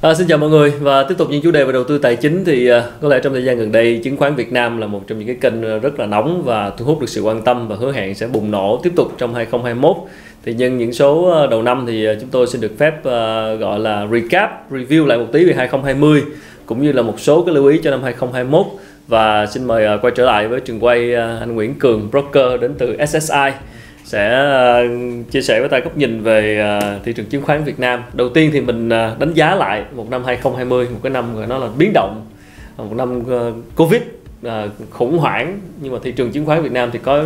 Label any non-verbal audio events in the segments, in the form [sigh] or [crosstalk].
À, xin chào mọi người và tiếp tục những chủ đề về đầu tư tài chính thì uh, có lẽ trong thời gian gần đây chứng khoán Việt Nam là một trong những cái kênh à, rất là nóng và thu hút được sự quan tâm và hứa hẹn sẽ bùng nổ tiếp tục trong 2021 thì nhân những số à, đầu năm thì chúng tôi xin được phép uh, gọi là recap review lại một tí về 2020 cũng như là một số cái lưu ý cho năm 2021 và xin mời uh, quay trở lại với trường quay uh, anh Nguyễn Cường broker đến từ SSI sẽ uh, chia sẻ với ta góc nhìn về uh, thị trường chứng khoán Việt Nam. Đầu tiên thì mình uh, đánh giá lại một năm 2020, một cái năm gọi nó là biến động, một năm uh, Covid uh, khủng hoảng nhưng mà thị trường chứng khoán Việt Nam thì có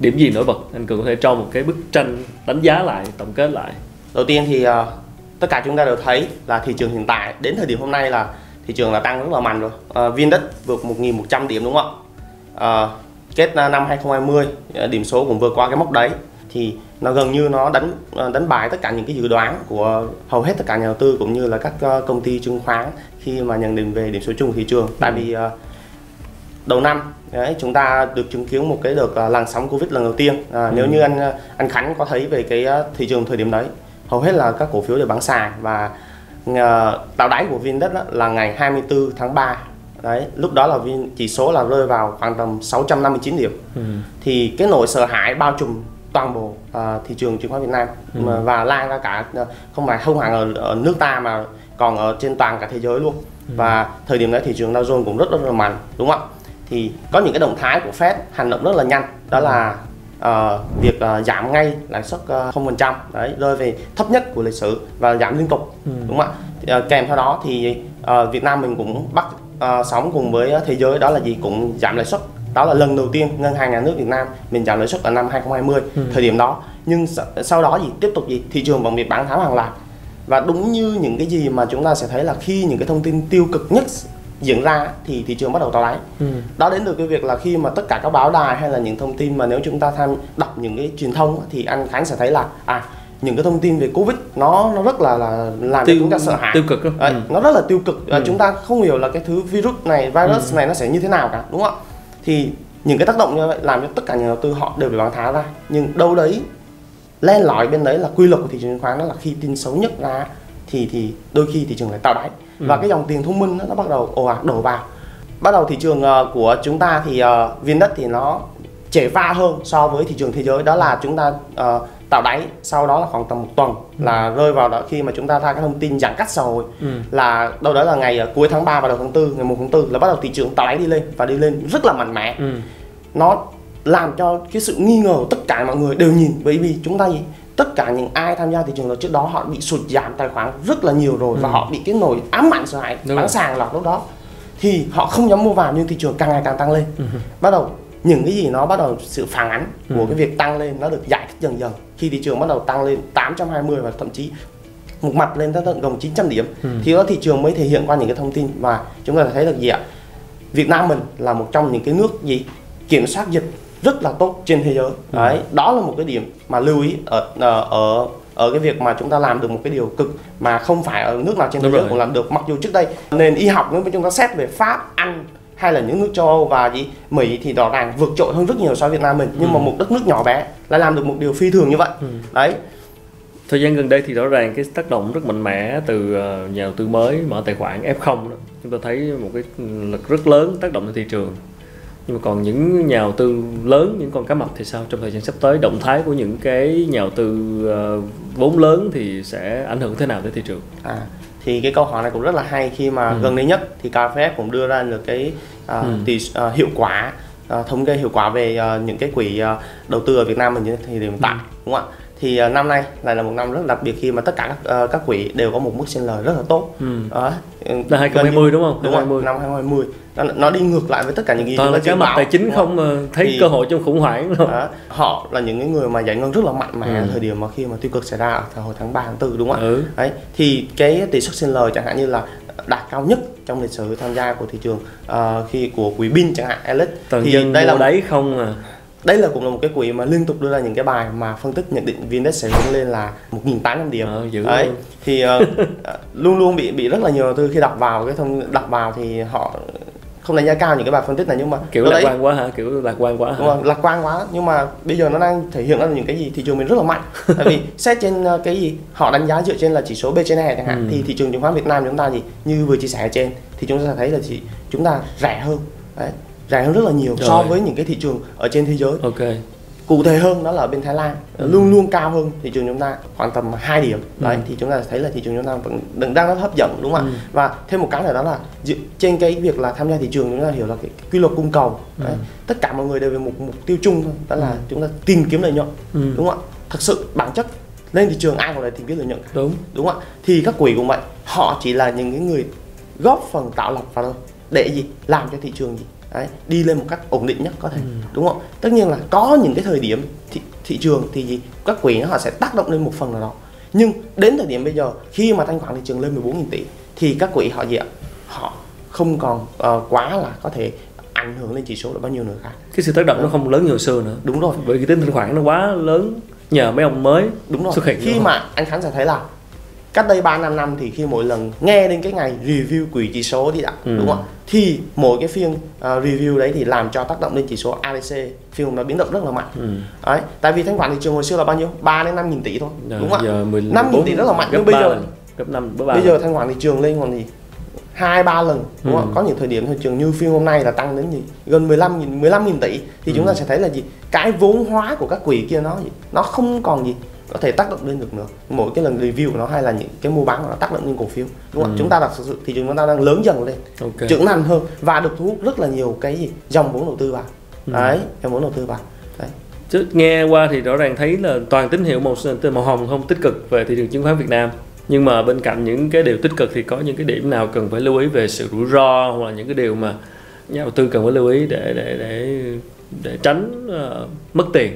điểm gì nổi bật? Anh Cường có thể cho một cái bức tranh đánh giá lại, tổng kết lại. Đầu tiên thì uh, tất cả chúng ta đều thấy là thị trường hiện tại đến thời điểm hôm nay là thị trường là tăng rất là mạnh rồi. Uh, Vindex vượt 1.100 điểm đúng không ạ? Uh, kết năm 2020 ờ, điểm số cũng vượt qua cái mốc đấy thì nó gần như nó đánh ờ, đánh bại tất cả những cái dự đoán của hầu hết tất cả nhà đầu tư cũng như là các công ty chứng khoán khi mà nhận định về điểm số chung của thị trường ừ. tại vì đầu năm đấy chúng ta được chứng kiến một cái đợt làn sóng covid lần đầu tiên à, ừ. nếu như anh anh Khánh có thấy về cái thị trường thời điểm đấy hầu hết là các cổ phiếu đều bán sàn và tạo đáy của Vindex là ngày 24 tháng 3 đấy lúc đó là chỉ số là rơi vào khoảng tầm 659 điểm ừ. thì cái nỗi sợ hãi bao trùm toàn bộ uh, thị trường chứng khoán Việt Nam ừ. và lan ra cả uh, không phải không hẳn ở, ở nước ta mà còn ở trên toàn cả thế giới luôn ừ. và thời điểm đấy thị trường Dow Jones cũng rất rất là mạnh đúng không ạ thì có những cái động thái của Fed hành động rất là nhanh đó là uh, việc uh, giảm ngay lãi suất không phần trăm đấy rơi về thấp nhất của lịch sử và giảm liên tục ừ. đúng không ạ uh, kèm theo đó thì uh, Việt Nam mình cũng bắt uh, sống cùng với thế giới đó là gì? Cũng giảm lãi suất. Đó là lần đầu tiên ngân hàng nhà nước Việt Nam mình giảm lãi suất ở năm 2020 ừ. thời điểm đó. Nhưng sau đó gì? Tiếp tục gì? Thị trường vẫn bị bán tháo hàng loạt. Và đúng như những cái gì mà chúng ta sẽ thấy là khi những cái thông tin tiêu cực nhất diễn ra thì thị trường bắt đầu to đáy ừ. đó đến từ cái việc là khi mà tất cả các báo đài hay là những thông tin mà nếu chúng ta tham đọc những cái truyền thông thì anh Khánh sẽ thấy là à những cái thông tin về covid nó nó rất là là làm tiêu, cho chúng ta sợ hãi tiêu cực đó. Ừ. nó rất là tiêu cực ừ. chúng ta không hiểu là cái thứ virus này virus ừ. này nó sẽ như thế nào cả đúng không ạ thì những cái tác động như vậy làm cho tất cả nhà đầu tư họ đều bị bán tháo ra nhưng đâu đấy len lỏi bên đấy là quy luật của thị trường chứng khoán đó là khi tin xấu nhất ra thì thì đôi khi thị trường lại tạo đáy ừ. và cái dòng tiền thông minh đó, nó bắt đầu ồ ạt đổ vào bắt đầu thị trường uh, của chúng ta thì uh, viên đất thì nó trẻ pha hơn so với thị trường thế giới đó là chúng ta uh, tạo đáy sau đó là khoảng tầm một tuần ừ. là rơi vào đó khi mà chúng ta ra cái thông tin giãn cách xã hội ừ. là đâu đó là ngày ờ, cuối tháng 3 và đầu tháng 4 ngày 1 tháng 4 là bắt đầu thị trường tạo đáy đi lên và đi lên rất là mạnh mẽ ừ. nó làm cho cái sự nghi ngờ tất cả mọi người đều nhìn bởi vì chúng ta gì tất cả những ai tham gia thị trường trước đó họ bị sụt giảm tài khoản rất là nhiều rồi ừ. và họ bị cái nỗi ám ảnh sợ hãi bán sàng là lúc đó thì họ không dám mua vào nhưng thị trường càng ngày càng tăng lên ừ. bắt đầu những cái gì nó bắt đầu sự phản ánh của ừ. cái việc tăng lên nó được giải thích dần dần khi thị trường bắt đầu tăng lên 820 và thậm chí một mặt lên tới tận gần 900 điểm ừ. thì đó thị trường mới thể hiện qua những cái thông tin và chúng ta thấy được gì ạ Việt Nam mình là một trong những cái nước gì kiểm soát dịch rất là tốt trên thế giới ừ. đấy đó là một cái điểm mà lưu ý ở ở, ở ở cái việc mà chúng ta làm được một cái điều cực mà không phải ở nước nào trên thế giới cũng làm được mặc dù trước đây nền y học nếu mà chúng ta xét về Pháp Anh hay là những nước châu Âu và gì Mỹ thì rõ ràng vượt trội hơn rất nhiều so với Việt Nam mình nhưng ừ. mà một đất nước nhỏ bé lại làm được một điều phi thường như vậy ừ. đấy thời gian gần đây thì rõ ràng cái tác động rất mạnh mẽ từ ờ, nhà đầu tư mới mở tài khoản F0 đó. chúng ta thấy một cái lực rất lớn tác động lên thị trường nhưng mà còn những nhà đầu tư lớn những con cá mập thì sao trong thời gian sắp tới động thái của những cái nhà đầu tư uh, vốn lớn thì sẽ ảnh hưởng thế nào tới thị trường à thì cái câu hỏi này cũng rất là hay khi mà ừ. gần đây nhất thì KFF cũng đưa ra được cái uh, ừ. tỷ uh, hiệu quả uh, thống kê hiệu quả về uh, những cái quỹ uh, đầu tư ở Việt Nam mình như thì hiện tại ừ. đúng không ạ thì uh, năm nay lại là một năm rất đặc biệt khi mà tất cả các, uh, các quỹ đều có một mức sinh lời rất là tốt. Ừ. Uh, là 2020 đúng không? Đúng 2020. năm 2020 nó, nó đi ngược lại với tất cả những gì Toàn là cái mặt tài chính không uh, thấy thì, cơ hội trong khủng hoảng luôn. Uh, họ là những cái người mà giải ngân rất là mạnh mẽ ừ. thời điểm mà khi mà tiêu cực xảy ra ở hồi tháng 3 tháng 4 đúng không ạ? Ừ. Đấy thì cái tỷ suất sinh lời chẳng hạn như là đạt cao nhất trong lịch sử tham gia của thị trường uh, khi của quý bin chẳng hạn Elite thì đây là đấy không à đây là cũng là một cái quỹ mà liên tục đưa ra những cái bài mà phân tích nhận định VN-Index sẽ hướng lên là 1.800 điểm. Ờ, đấy thì uh, [laughs] luôn luôn bị bị rất là nhiều đầu tư khi đọc vào cái thông đọc vào thì họ không đánh giá cao những cái bài phân tích này nhưng mà kiểu lạc đấy- quan quá hả? Kiểu lạc quan quá hả? đúng rồi, lạc quan quá. Nhưng mà bây giờ nó đang thể hiện ra những cái gì? Thị trường mình rất là mạnh. Tại vì [laughs] xét trên ờ, cái gì? Họ đánh giá dựa trên là chỉ số B trên E chẳng hạn. Ừ. thì thị trường chứng khoán Việt Nam chúng ta gì như vừa chia sẻ ở trên thì chúng ta thấy là chỉ chúng ta rẻ hơn. Đấy, rẻ hơn rất là nhiều so Rồi. với những cái thị trường ở trên thế giới ok cụ thể hơn đó là ở bên Thái Lan Ừ. luôn luôn cao hơn thị trường chúng ta khoảng tầm 2 điểm đấy Ừ. thì chúng ta thấy là thị trường chúng ta vẫn đang rất hấp dẫn đúng không Ừ. ạ và thêm một cái nữa đó là trên cái việc là tham gia thị trường chúng ta hiểu là cái, quy luật cung cầu đấy. Ừ. tất cả mọi người đều về một mục tiêu chung thôi đó là Ừ. chúng ta tìm kiếm lợi nhuận ừ. đúng không ạ thực sự bản chất lên thị trường ai cũng là tìm kiếm lợi nhuận đúng đúng không ạ thì các quỹ cũng vậy họ chỉ là những cái người góp phần tạo lập vào thôi để gì làm cho thị trường gì đấy đi lên một cách ổn định nhất có thể Ừ. đúng không? Tất nhiên là có những cái thời điểm thị, thị trường thì gì các quỹ họ sẽ tác động lên một phần nào đó. Nhưng đến thời điểm bây giờ khi mà thanh khoản thị trường lên 14.000 tỷ thì các quỹ họ gì ạ? Họ không còn ờ, quá là có thể ảnh hưởng lên chỉ số được bao nhiêu nữa cả. Cái sự tác động nó không lớn như hồi xưa nữa. Đúng rồi. Bởi vì tính thanh khoản nó quá lớn nhờ mấy ông mới đúng rồi. xuất hiện. Khi mà anh khánh sẽ thấy là cách đây 3 năm năm thì khi mỗi lần nghe đến cái ngày review quỹ chỉ số đi đã Ừ. đúng không thì mỗi cái phiên ờ, review đấy thì làm cho tác động lên chỉ số ADC phiên nó biến động rất là mạnh. Ừ. đấy tại vì thanh khoản thị trường hồi xưa là bao nhiêu? 3 đến 5 nghìn tỷ thôi Rồi, đúng không ạ? giờ 10, 5.000 tỷ rất là mạnh, nhưng bây giờ- lần, gấp năm gấp ba bây lần. giờ thanh khoản thị trường lên còn gì? Hai ba lần đúng không Ừ. ạ có những thời điểm thị trường như phiên hôm nay là tăng đến gì? Gần 15 nghìn 15 nghìn tỷ. Thì chúng Ừ. ta sẽ thấy là gì? Cái vốn hóa của các quỹ kia nó gì? Nó không còn gì có thể tác động lên được nữa mỗi cái lần review của nó hay là những cái mua bán của nó tác động lên cổ phiếu. Đúng không Ừ. chúng ta đặt sự thị trường chúng ta đang lớn dần lên ok. trưởng thành hơn và được thu hút rất là nhiều cái gì? Dòng vốn đầu tư vào. Ừ. đấy dòng vốn đầu tư vào. Đấy. Chứ nghe qua thì rõ ràng thấy là toàn tín hiệu màu màu hồng không tích cực về thị trường chứng khoán Việt Nam. Nhưng mà bên cạnh những cái điều tích cực thì có những cái điểm nào cần phải lưu ý về sự rủi ro hoặc là những cái điều mà nhà đầu tư cần phải lưu ý để để để để tránh ờ, mất tiền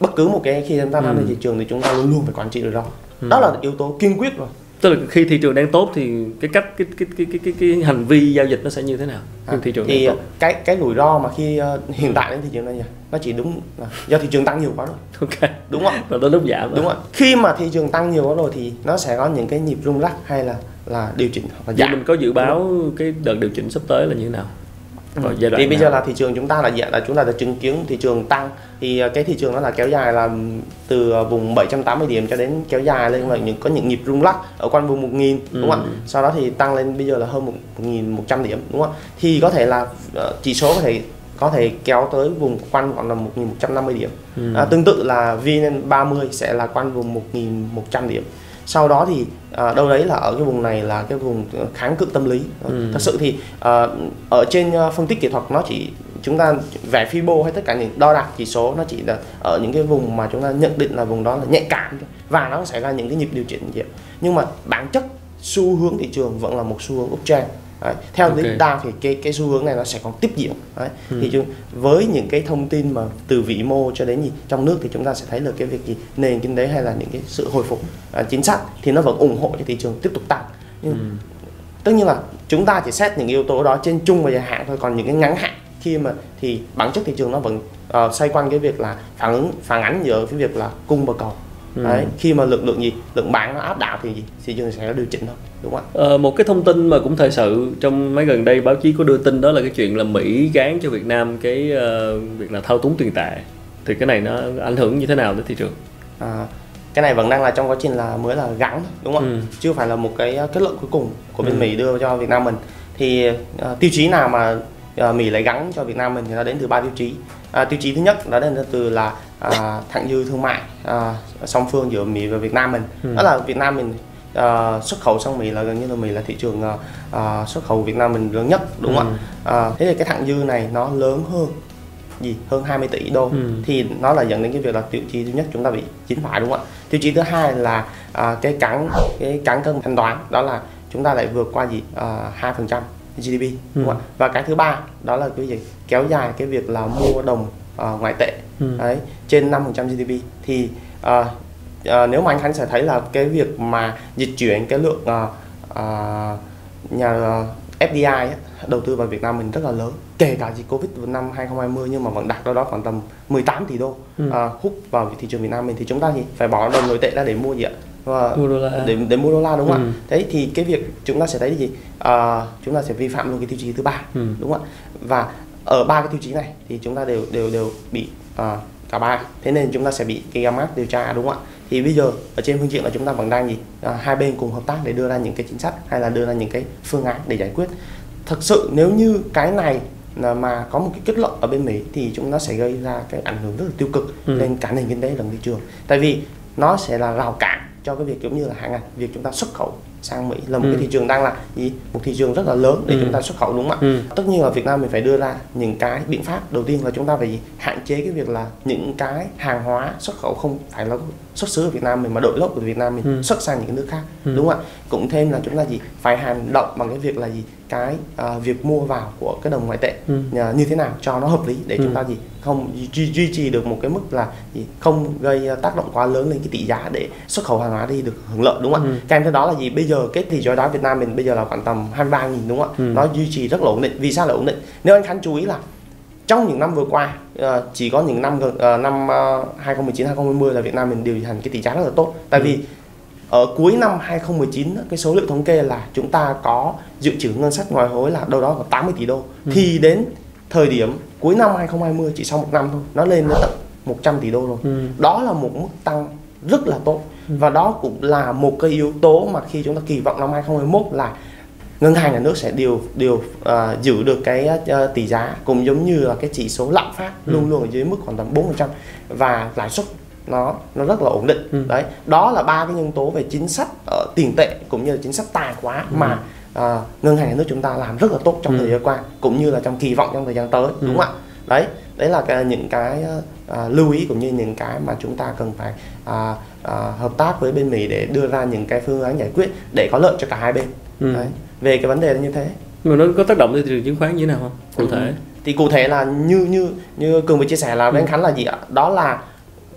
bất cứ một cái khi chúng ta tham gia Ừ. thị trường thì chúng ta luôn luôn phải quản trị rủi ro Ừ. đó là yếu tố kiên quyết rồi. Tức là khi thị trường đang tốt thì cái cách cái cái cái cái cái, cái hành vi giao dịch nó sẽ như thế nào? Khi À, thị trường thì đang tốt. cái cái rủi ro mà khi ờ, hiện tại đến thị trường này nhỉ nó chỉ đúng là do thị trường tăng nhiều quá rồi [laughs] ok. Đúng không rồi tới lúc giảm đúng không khi mà thị trường tăng nhiều quá rồi thì nó sẽ có những cái nhịp rung lắc hay là là điều chỉnh hoặc là giảm. mình có dự báo cái đợt điều chỉnh sắp tới là như thế nào vào giai đoạn thì bây giờ là thị trường chúng ta là dạng là chúng ta đã chứng kiến thị trường tăng. Thì ờ, cái thị trường nó là kéo dài là từ ờ, vùng 780 điểm cho đến kéo dài lên và những có những nhịp rung lắc ở quanh vùng 1000 đúng không Ừ. ạ sau đó thì tăng lên bây giờ là hơn 1100 điểm đúng không ạ? Thì có thể là ờ, chỉ số có thể có thể kéo tới vùng quanh khoảng là 1150 điểm. Ừ. À, tương tự là VN30 sẽ là quanh vùng 1100 điểm. Sau đó thì à, đâu đấy là ở cái vùng này là cái vùng kháng cự tâm lý. Ừ. Thật sự thì à, ở trên phân tích kỹ thuật nó chỉ chúng ta vẽ Fibo hay tất cả những đo đạc chỉ số nó chỉ là ở những cái vùng mà chúng ta nhận định là vùng đó là nhạy cảm và nó sẽ ra những cái nhịp điều chỉnh gì. Nhưng mà bản chất xu hướng thị trường vẫn là một xu hướng uptrend. Đấy. Theo Ok. lý đa thì cái cái xu hướng này nó sẽ còn tiếp diễn. Đấy. Ừ. Thì chúng, với những cái thông tin mà từ vĩ mô cho đến gì trong nước thì chúng ta sẽ thấy được cái việc gì nền kinh tế hay là những cái sự hồi phục à, chính xác thì nó vẫn ủng hộ cho thị trường tiếp tục tăng. Nhưng Ừ. tất nhiên là chúng ta chỉ xét những yếu tố đó trên trung và dài hạn thôi còn những cái ngắn hạn khi mà thì bản chất thị trường nó vẫn ờ, xoay quanh cái việc là phản ứng phản ánh giữa cái việc là cung và cầu Ừ. đấy khi mà lượng lượng gì lượng bán nó áp đảo thì gì thị trường sẽ điều chỉnh thôi đúng không ạ Ờ, một cái thông tin mà cũng thời sự trong mấy gần đây báo chí có đưa tin đó là cái chuyện là Mỹ gán cho Việt Nam cái ờ, việc là thao túng tiền tệ thì cái này nó ảnh hưởng như thế nào đến thị trường? à, cái này vẫn đang là trong quá trình là mới là gắn đúng không Ừ. chưa phải là một cái kết luận cuối cùng của bên Ừ. Mỹ đưa cho Việt Nam mình thì ờ, tiêu chí nào mà ờ, Mỹ lại gắn cho Việt Nam mình thì nó đến từ ba tiêu chí. À, tiêu chí thứ nhất đó đến từ là à, thặng dư thương mại à, song phương giữa Mỹ và Việt Nam mình. Ừ. đó là Việt Nam mình ờ, xuất khẩu sang Mỹ là gần như là Mỹ là thị trường ờ, ờ, xuất khẩu Việt Nam mình lớn nhất đúng không Ừ. ạ à, thế thì cái thặng dư này nó lớn hơn gì? Hơn 20 tỷ đô. Ừ. thì nó là dẫn đến cái việc là tiêu chí thứ nhất chúng ta bị chính phải đúng không ạ? Tiêu chí thứ hai là à, cái cán cái cán cân thanh toán đó là chúng ta lại vượt qua gì? Hai phần trăm GDP đúng không ạ? Và cái thứ ba đó là cái gì? Kéo dài cái việc là mua đồng à, ngoại tệ. Ừ. đấy trên 5 phần trăm GDP thì à, à, nếu mà anh Khánh sẽ thấy là cái việc mà dịch chuyển cái lượng à, nhà à, FDI á, đầu tư vào Việt Nam mình rất là lớn. Kể cả dịch Covid năm 2020 nhưng mà vẫn đạt đâu đó khoảng tầm 18 tỷ đô Ừ. à, hút vào thị trường Việt Nam mình. Thì chúng ta thì phải bỏ đồng nội tệ ra để mua gì ạ và để để mua đô la đúng không Ừ. ạ đấy thì cái việc chúng ta sẽ thấy gì? À, chúng ta sẽ vi phạm luôn cái tiêu chí thứ ba Ừ. đúng không ạ? Và ở ba cái tiêu chí này thì chúng ta đều đều đều bị à, cả ba. Thế nên chúng ta sẽ bị cái gam điều tra đúng không ạ? Thì bây giờ ở trên phương diện là chúng ta vẫn đang gì? À, hai bên cùng hợp tác để đưa ra những cái chính sách hay là đưa ra những cái phương án để giải quyết. Thật sự nếu như cái này mà có một cái kết luận ở bên Mỹ thì chúng nó sẽ gây ra cái ảnh hưởng rất là tiêu cực Ừ. lên cả nền kinh tế lẫn thị trường. Tại vì nó sẽ là rào cản cho cái việc giống như là hạn ngạch việc chúng ta xuất khẩu sang Mỹ là một Ừ. cái thị trường đang là gì một thị trường rất là lớn để Ừ. chúng ta xuất khẩu đúng không ạ Ừ. tất nhiên là Việt Nam mình phải đưa ra những cái biện pháp đầu tiên là chúng ta phải hạn chế cái việc là những cái hàng hóa xuất khẩu không phải là xuất xứ ở Việt Nam mình mà đội lốt của Việt Nam mình Ừ. xuất sang những cái nước khác Ừ. đúng không ạ cũng thêm là chúng ta gì phải hành động bằng cái việc là gì cái à, việc mua vào của cái đồng ngoại tệ Ừ. à, như thế nào cho nó hợp lý để Ừ. chúng ta gì không duy, duy trì được một cái mức là gì không gây à, tác động quá lớn lên cái tỷ giá để xuất khẩu hàng hóa đi được hưởng lợi đúng không ạ Ừ. kèm theo đó là gì bây giờ cái tỷ giá đói Việt Nam mình bây giờ là khoảng tầm 23 nghìn đúng không ạ Ừ. nó duy trì rất là ổn định vì sao là ổn định nếu anh Khánh chú ý là trong những năm vừa qua ờ, chỉ có những năm ờ, năm uh, 2019 2020 là Việt Nam mình điều hành cái tỷ giá rất là tốt tại Ừ. vì ở cuối năm 2019 á, cái số liệu thống kê là chúng ta có dự trữ ngân sách ngoại hối là đâu đó khoảng 80 tỷ đô Ừ. thì đến thời điểm cuối năm 2020 chỉ sau một năm thôi nó lên đến tận 100 tỷ đô rồi Ừ. đó là một mức tăng rất là tốt và đó cũng là một cái yếu tố mà khi chúng ta kỳ vọng năm 2021 là ngân hàng nhà nước sẽ điều điều à, giữ được cái à, tỷ giá cũng giống như là cái chỉ số lạm phát Ừ. luôn luôn ở dưới mức khoảng tầm 4% và lãi suất nó nó rất là ổn định Ừ. đấy đó là ba cái nhân tố về chính sách ở tiền tệ cũng như là chính sách tài khóa mà à, ngân hàng nhà nước chúng ta làm rất là tốt trong Ừ. thời gian qua cũng như là trong kỳ vọng trong thời gian tới đúng không ạ đấy đấy là cái, những cái à, lưu ý cũng như những cái mà chúng ta cần phải à, à, hợp tác với bên Mỹ để đưa ra những cái phương án giải quyết để có lợi cho cả hai bên Ừ. đấy. Về cái vấn đề là như thế mà nó có tác động tới thị trường chứng khoán như thế nào không cụ Ừ. thể thì cụ thể là như như như cường vừa chia sẻ là với Ừ. anh Khánh là gì ạ đó là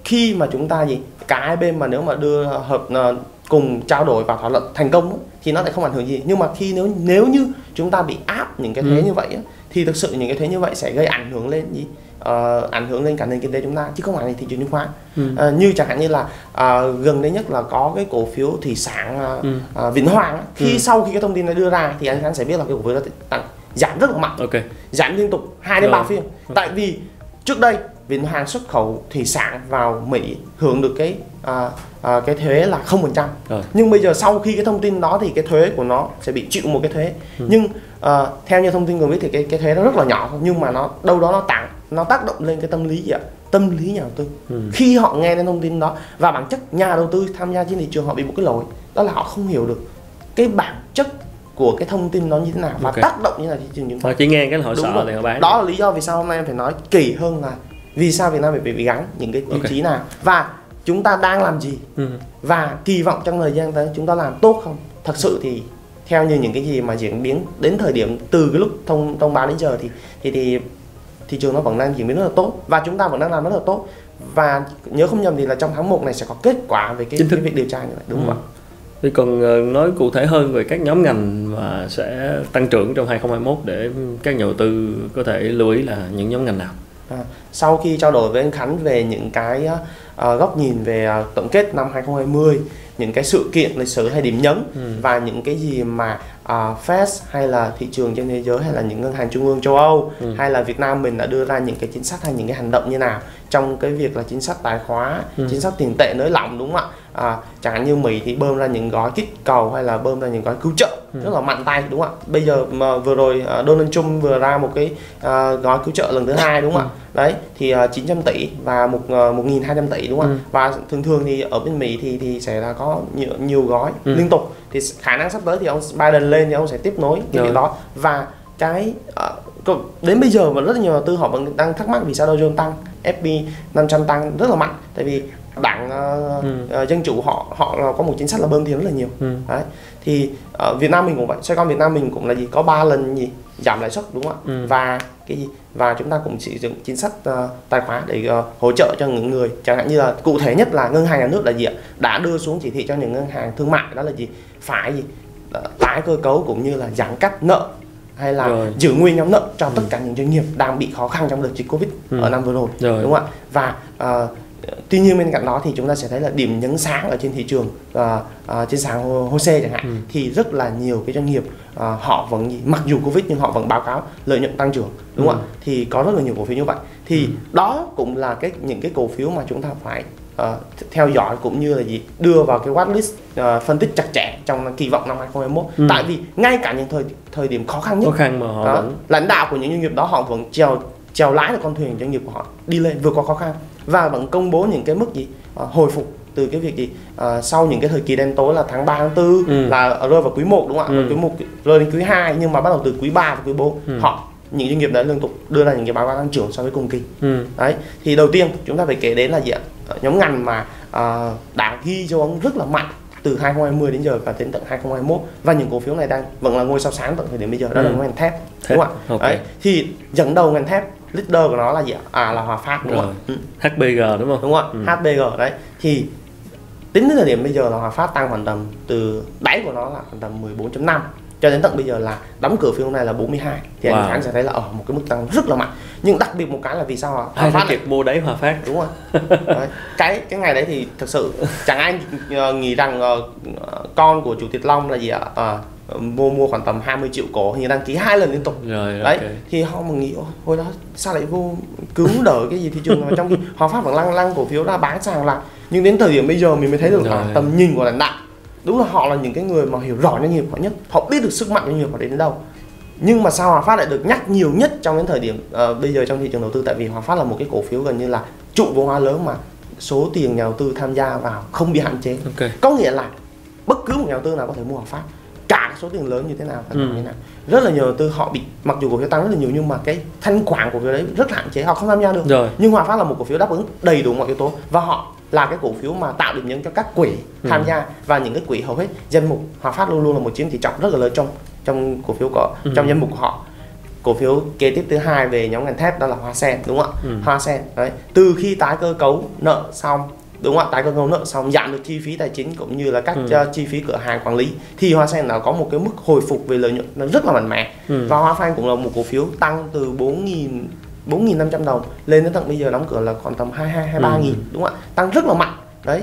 khi mà chúng ta gì cả hai bên mà nếu mà đưa hợp ờ, cùng trao đổi và thỏa thuận thành công thì nó lại không ảnh hưởng gì nhưng mà khi nếu nếu như chúng ta bị áp những cái thuế Ừ. như vậy thì thực sự những cái thuế như vậy sẽ gây ảnh hưởng lên gì Ờ, ảnh hưởng lên cả nền kinh tế chúng ta chứ không phải là thị trường chứng khoán Ừ. Ờ, như chẳng hạn như là ờ, gần đây nhất là có cái cổ phiếu thủy sản ờ, Ừ. ờ, Vĩnh Hoàng khi Ừ. sau khi cái thông tin này đưa ra thì anh Khánh sẽ biết là cái cổ phiếu đó tăng giảm rất là mạnh ok giảm liên tục 2 đến 3 Rồi. phiên tại vì trước đây Vĩnh Hàng xuất khẩu thủy sản vào Mỹ hưởng được cái à, à, cái thuế là 0% rồi nhưng bây giờ sau khi cái thông tin đó thì cái thuế của nó sẽ bị chịu một cái thuế Ừ. nhưng à, theo như thông tin người biết thì cái cái thuế nó rất là nhỏ nhưng mà nó đâu đó nó tăng nó tác động lên cái tâm lý gì ạ tâm lý nhà đầu tư Ừ. khi họ nghe đến thông tin đó và bản chất nhà đầu tư tham gia trên thị trường họ bị một cái lỗi đó là họ không hiểu được cái bản chất của cái thông tin nó như thế nào và Ok. tác động như trên thị trường chứng khoán họ chỉ nghe cái là họ Đúng sợ rồi. thì họ bán đó là lý do vì sao hôm nay em phải nói kỹ hơn là vì sao Việt Nam phải bị gắn những cái tiêu Ok. chí nào và chúng ta đang làm gì ừ. và kỳ vọng trong thời gian tới chúng ta làm tốt không thật sự thì theo như những cái gì mà diễn biến đến thời điểm từ cái lúc thông thông báo đến giờ thì thì thì thị trường nó vẫn đang diễn biến rất là tốt và chúng ta vẫn đang làm rất là tốt và nhớ không nhầm thì là trong tháng 1 này sẽ có kết quả về cái, Chính cái việc điều tra như vậy đúng Ừ. không ạ Thì còn ờ, nói cụ thể hơn về các nhóm ngành mà sẽ tăng trưởng trong 2021 để các nhà đầu tư có thể lưu ý là những nhóm ngành nào. À, sau khi trao đổi với anh Khánh về những cái ờ, góc nhìn về ờ, tổng kết năm 2020 những cái sự kiện lịch sử hay điểm nhấn Ừ. và những cái gì mà uh, Fed hay là thị trường trên thế giới hay là những ngân hàng trung ương châu Âu Ừ. hay là Việt Nam mình đã đưa ra những cái chính sách hay những cái hành động như nào trong cái việc là chính sách tài khóa Ừ. chính sách tiền tệ nới lỏng đúng không ạ à, chẳng hạn như Mỹ thì bơm ra những gói kích cầu hay là bơm ra những gói cứu trợ Ừ. rất là mạnh tay đúng không ạ bây giờ mà vừa rồi ờ, Donald Trump vừa ra một cái ờ, gói cứu trợ lần thứ hai đúng không ạ đấy thì uh, 900 tỷ và một uh, 1.200 tỷ đúng không Ừ. ạ và thường thường thì ở bên Mỹ thì thì sẽ là có nhiều, nhiều gói Ừ. liên tục thì khả năng sắp tới thì ông Biden lên thì ông sẽ tiếp nối cái việc đó và cái ờ, có- đến bây giờ mà rất là nhiều đầu tư họ vẫn đang thắc mắc vì sao Dow Jones tăng S&P 500 tăng rất là mạnh. Tại vì đảng ờ, Ừ. ờ, dân chủ họ họ có một chính sách là bơm tiền rất là nhiều. Ừ. đấy. Thì ở Việt Nam mình cũng vậy xoay con Việt Nam mình cũng là gì có ba lần gì giảm lãi suất đúng không ạ? Ừ. và cái gì? Và chúng ta cũng sử dụng chính sách ờ, tài khóa để ờ, hỗ trợ cho những người. Chẳng hạn như là cụ thể nhất là ngân hàng nhà nước là gì ạ? Đã đưa xuống chỉ thị cho những ngân hàng thương mại đó là gì? Phải gì? Ờ, tái cơ cấu cũng như là giãn cách nợ hay là Rồi. giữ nguyên nhóm nợ cho tất cả những doanh nghiệp đang bị khó khăn trong đợt dịch covid Ừ. ở năm vừa rồi Rồi. đúng không ạ và ờ, tuy nhiên bên cạnh đó thì chúng ta sẽ thấy là điểm nhấn sáng ở trên thị trường à, à, trên sàn HOSE chẳng hạn ừ. thì rất là nhiều cái doanh nghiệp à, họ vẫn mặc dù Covid nhưng họ vẫn báo cáo lợi nhuận tăng trưởng đúng ừ. không ạ thì có rất là nhiều cổ phiếu như vậy thì ừ. đó cũng là cái những cái cổ phiếu mà chúng ta phải uh, theo dõi cũng như là gì đưa vào cái watchlist uh, phân tích chặt chẽ trong kỳ vọng năm 2021 ừ. tại vì ngay cả những thời thời điểm khó khăn nhất khó khăn mà họ đó, vẫn... lãnh đạo của những doanh nghiệp đó họ vẫn treo treo lái được con thuyền doanh nghiệp của họ đi lên vượt qua khó khăn và vẫn công bố những cái mức gì uh, hồi phục từ cái việc gì uh, sau những cái thời kỳ đen tối là tháng 3 tháng 4 ừ. là rơi vào quý 1 đúng không ạ? Ừ. Quý 1 rơi đến quý 2 nhưng mà bắt đầu từ quý 3 và quý 4 ừ. họ những doanh nghiệp đã liên tục đưa ra những cái báo cáo tăng trưởng so với cùng kỳ. Ừ. Đấy, thì đầu tiên chúng ta phải kể đến là gì ạ? Nhóm ngành mà uh, đã ghi dấu ấn rất là mạnh từ 2020 đến giờ và đến tận 2021 và những cổ phiếu này đang vẫn là ngôi sao sáng tận thời điểm bây giờ đó ừ. là ngành thép, đúng không ạ? Okay. Đấy, thì dẫn đầu ngành thép leader của nó là gì? À là Hòa Phát đúng không ạ? Ừ. HBG đúng không? Đúng không ạ? Ừ. HBG đấy thì tính đến thời điểm bây giờ là Hòa Phát tăng khoảng tầm từ đáy của nó là khoảng tầm 14.5 cho đến tận bây giờ là đóng cửa phiên hôm nay là 42 thì wow. anh sẽ thấy là ở một cái mức tăng rất là mạnh nhưng đặc biệt một cái là vì sao hòa Ai phát kịp mua đấy hòa phát đúng rồi. Đấy. cái cái ngày đấy thì thật sự chẳng ai ờ, nghĩ rằng uh, con của chủ tịch long là gì ạ? À, mua mua khoảng tầm 20 triệu cổ thì đăng ký hai lần liên tục. Rồi, đấy okay. thì họ mà nghĩ hồi đó sao lại vô cứu đỡ cái gì thị trường? Mà trong khi họ phát vẫn lăng lăng cổ phiếu ra bán sàng là nhưng đến thời điểm bây giờ mình mới thấy được là tầm nhìn của lãnh đạo đúng là họ là những cái người mà hiểu rõ doanh nghiệp họ nhất. Họ biết được sức mạnh doanh nghiệp họ đến đâu nhưng mà sao Hòa Phát lại được nhắc nhiều nhất trong cái thời điểm uh, bây giờ trong thị trường đầu tư tại vì Hòa Phát là một cái cổ phiếu gần như là trụ vốn hóa lớn mà số tiền nhà đầu tư tham gia vào không bị hạn chế okay. có nghĩa là bất cứ một nhà đầu tư nào có thể mua Hòa Phát cả số tiền lớn như thế nào ừ. thế nào rất là nhiều đầu tư họ bị mặc dù cổ phiếu tăng rất là nhiều nhưng mà cái thanh khoản của phiếu đấy rất hạn chế họ không tham gia được Rồi. nhưng Hòa Phát là một cổ phiếu đáp ứng đầy đủ mọi yếu tố và họ là cái cổ phiếu mà tạo điểm nhấn cho các quỹ ừ. tham gia và những cái quỹ hầu hết danh mục Hòa Phát luôn luôn là một chiếm tỷ trọng rất là lớn trong trong cổ phiếu có ừ. trong danh mục của họ cổ phiếu kế tiếp thứ hai về nhóm ngành thép đó là Hoa Sen đúng không ạ? Ừ. Hoa Sen đấy từ khi tái cơ cấu nợ xong đúng không ạ tái cơ cấu nợ xong giảm được chi phí tài chính cũng như là các ừ. chi phí cửa hàng quản lý thì Hoa Sen nó có một cái mức hồi phục về lợi nhuận nó rất là mạnh mẽ ừ. và Hoa Phan cũng là một cổ phiếu tăng từ 4.000 4.500 đồng lên đến tận bây giờ đóng cửa là còn tầm 22 23 ừ. nghìn đúng không ạ tăng rất là mạnh đấy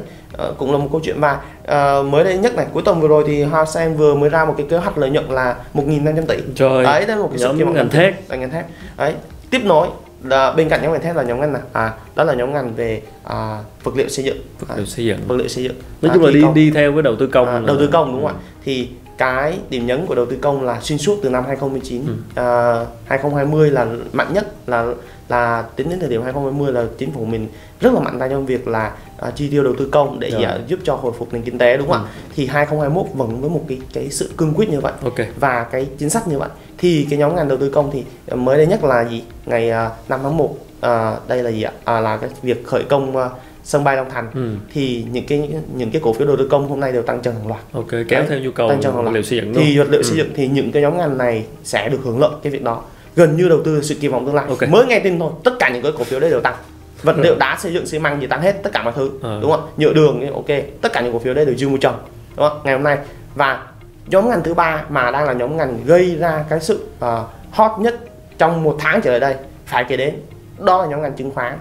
uh, cũng là một câu chuyện và uh, mới đây nhất này cuối tuần vừa rồi thì Hoa Sen vừa mới ra một cái kế hoạch lợi nhuận là 1.500 tỷ. Trời, đấy là một cái sự kiện ngành thép. ngành thép. Đấy tiếp nối là bên cạnh nhóm ngành thép là nhóm ngành nào? À đó là nhóm ngành về à, vật liệu xây dựng. Vật liệu xây dựng. vật liệu xây dựng. Nói chung à, là đi công. đi theo với đầu tư công à, đầu tư công đúng không ừ. ạ? Thì cái điểm nhấn của đầu tư công là xuyên suốt từ năm 2019 ừ. à, 2020 là mạnh nhất là là tính đến thời điểm 2020 là chính phủ mình rất là mạnh tay trong việc là uh, chi tiêu đầu tư công để uh, giúp cho hồi phục nền kinh tế đúng không ừ. ạ? Thì 2021 vẫn với một cái cái sự cương quyết như vậy okay. và cái chính sách như vậy thì cái nhóm ngành đầu tư công thì mới đây nhất là gì ngày uh, 5 tháng 1 uh, đây là gì ạ? À, là cái việc khởi công uh, sân bay Long Thành ừ. thì những cái những cái cổ phiếu đầu tư công hôm nay đều tăng trần hàng loạt. Ok, kéo Đấy, theo nhu cầu tăng trần vật liệu xây dựng. Thì vật liệu ừ. xây dựng thì những cái nhóm ngành này sẽ được hưởng lợi cái việc đó gần như đầu tư sự kỳ vọng tương lai. Okay. mới nghe tin thôi tất cả những cái cổ phiếu đấy đều tăng. Vật liệu đá xây dựng xi măng gì tăng hết tất cả mọi thứ ừ. đúng không? Nhựa đường ok tất cả những cổ phiếu đấy đều dư một chồng đúng không? Ngày hôm nay. Và nhóm ngành thứ ba mà đang là nhóm ngành gây ra cái sự uh, hot nhất trong một tháng trở lại đây phải kể đến đó là nhóm ngành chứng khoán.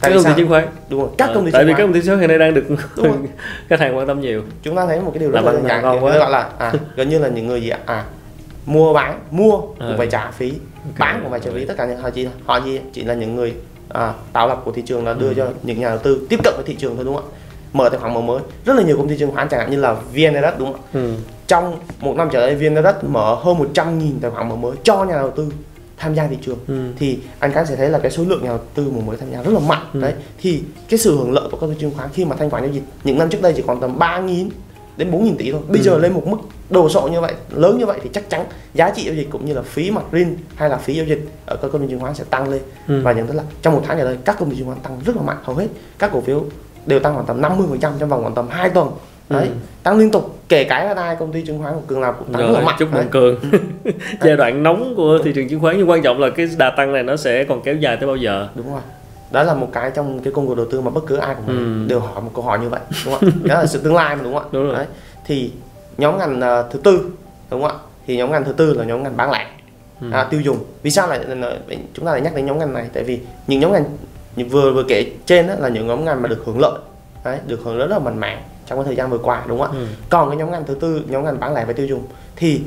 Các công ty chứng khoán. Đúng rồi các à, công ty tại vì các công ty chứng khoán hiện nay đang được [laughs] khách hàng quan tâm nhiều. Chúng ta thấy một cái điều rất là đơn giản gọi là à, [laughs] gần như là những người gì ạ? À, mua bán mua cũng ừ. phải trả phí okay. bán trả phí tất cả những họ chỉ họ chỉ chỉ là những người à, tạo lập của thị trường là đưa ừ. cho những nhà đầu tư tiếp cận với thị trường thôi đúng không ạ mở tài khoản mở mới rất là nhiều công ty chứng khoán chẳng hạn như là VN Direct đúng không ạ ừ. trong một năm trở lại VN Direct mở hơn 100 nghìn tài khoản mở mới cho nhà đầu tư tham gia thị trường ừ. thì anh các sẽ thấy là cái số lượng nhà đầu tư mở mới tham gia rất là mạnh ừ. đấy thì cái sự hưởng lợi của các công ty chứng khoán khi mà thanh khoản giao dịch những năm trước đây chỉ còn tầm 3 nghìn đến 4.000 tỷ thôi. Bây ừ. giờ lên một mức đồ sộ như vậy lớn như vậy thì chắc chắn giá trị giao dịch cũng như là phí mặt rin hay là phí giao dịch ở các công ty chứng khoán sẽ tăng lên. Ừ. và nhận thấy là trong một tháng trở đây các công ty chứng khoán tăng rất là mạnh hầu hết các cổ phiếu đều tăng khoảng tầm 50% trong vòng khoảng tầm 2 tuần. Ừ. đấy ừ. tăng liên tục kể cả đai công ty chứng khoán của cường nào cũng tăng Rồi, rất là mạnh. chúc mừng cường. [laughs] Giai đoạn nóng của thị trường chứng khoán nhưng quan trọng là cái đà tăng này nó sẽ còn kéo dài tới bao giờ? Đúng rồi đó là một cái trong cái công cụ đầu tư mà bất cứ ai cũng ừ. đều hỏi một câu hỏi như vậy đúng không đó là sự tương lai mà đúng không ạ đúng rồi. Đấy. thì nhóm ngành uh, thứ tư đúng không ạ thì nhóm ngành thứ tư là nhóm ngành bán lẻ ừ. à, tiêu dùng vì sao lại chúng ta lại nhắc đến nhóm ngành này tại vì những nhóm ngành như vừa vừa kể trên đó là những nhóm ngành mà được hưởng lợi đấy, được hưởng rất là mạnh mẽ trong cái thời gian vừa qua đúng không ạ Ừ. còn cái nhóm ngành thứ tư nhóm ngành bán lẻ và tiêu dùng thì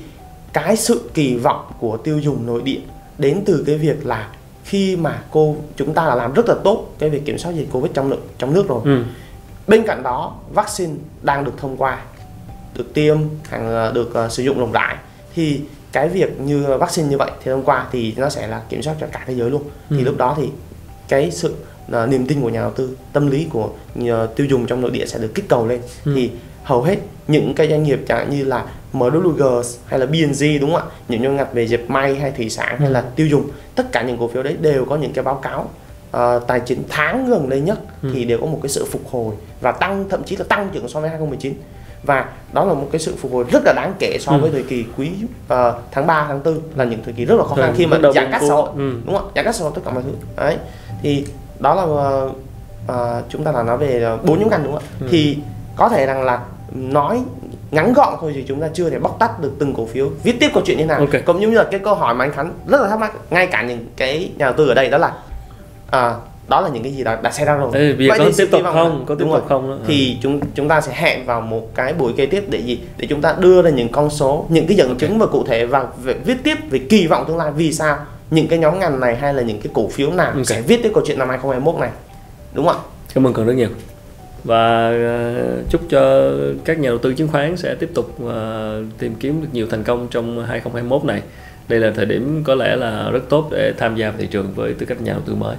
cái sự kỳ vọng của tiêu dùng nội địa đến từ cái việc là khi mà cô chúng ta là làm rất là tốt cái việc kiểm soát dịch covid trong nước trong nước rồi Ừ. bên cạnh đó vaccine đang được thông qua được tiêm hàng ờ, được ờ, sử dụng rộng rãi thì cái việc như vaccine như vậy thì thông qua thì nó sẽ là kiểm soát cho cả thế giới luôn thì Ừ. lúc đó thì cái sự ờ, niềm tin của nhà đầu tư tâm lý của nhà tiêu dùng trong nội địa sẽ được kích cầu lên Ừ. thì hầu hết những cái doanh nghiệp chẳng như là MWG hay là B&G đúng không ạ những doanh nghiệp về dệt may hay thủy sản hay Ừ. là tiêu dùng tất cả những cổ phiếu đấy đều có những cái báo cáo ờ, tài chính tháng gần đây nhất Ừ. thì đều có một cái sự phục hồi và tăng thậm chí là tăng trưởng so với 2019 và đó là một cái sự phục hồi rất là đáng kể so Ừ. với thời kỳ quý ờ, tháng 3 tháng 4 là những thời kỳ rất là khó khăn Thời khi mà giãn cách xã hội Ừ. đúng không ạ giãn cách xã hội tất cả mọi thứ đấy thì đó là ờ, ờ, chúng ta là nói về bốn nhóm ngành đúng không ạ Ừ. thì có thể rằng là nói ngắn gọn thôi thì chúng ta chưa thể bóc tách được từng cổ phiếu. Viết tiếp câu chuyện như thế nào? Ok. cũng như là cái câu hỏi mà anh Khánh rất là thắc mắc ngay cả những cái nhà đầu tư ở đây đó là à, đó là những cái gì đã, đã xảy ra rồi. Ê, bây giờ có tiếp tục không? có tiếp tục không đó. thì chúng chúng ta sẽ hẹn vào một cái buổi kế tiếp để gì? Để chúng ta đưa ra những con số những cái dẫn chứng và cụ thể và viết tiếp về kỳ vọng tương lai. Vì sao? Những cái nhóm ngành này hay là những cái cổ phiếu nào Ok. sẽ viết tiếp câu chuyện năm 2021 này? Đúng không ạ? Cảm ơn Cường rất nhiều và ờ, chúc cho các nhà đầu tư chứng khoán sẽ tiếp tục ờ, tìm kiếm được nhiều thành công trong 2021 này. Đây là thời điểm có lẽ là rất tốt để tham gia vào thị trường với tư cách nhà đầu tư mới.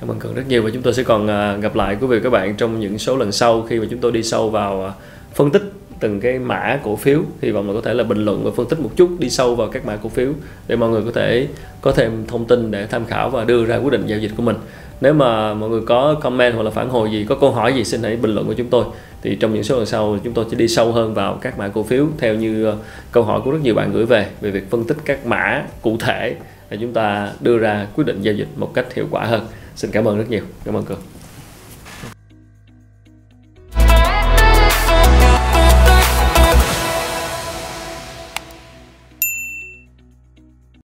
Cảm ơn Cường rất nhiều và chúng tôi sẽ còn ờ, gặp lại quý vị và các bạn trong những số lần sau khi mà chúng tôi đi sâu vào phân tích từng cái mã cổ phiếu. Hy vọng là có thể là bình luận và phân tích một chút đi sâu vào các mã cổ phiếu để mọi người có thể có thêm thông tin để tham khảo và đưa ra quyết định giao dịch của mình. Nếu mà mọi người có comment hoặc là phản hồi gì, có câu hỏi gì xin hãy bình luận của chúng tôi. Thì trong những số lần sau, chúng tôi sẽ đi sâu hơn vào các mã cổ phiếu theo như ờ, câu hỏi của rất nhiều bạn gửi về về việc phân tích các mã cụ thể để chúng ta đưa ra quyết định giao dịch một cách hiệu quả hơn. Xin cảm ơn rất nhiều. Cảm ơn cường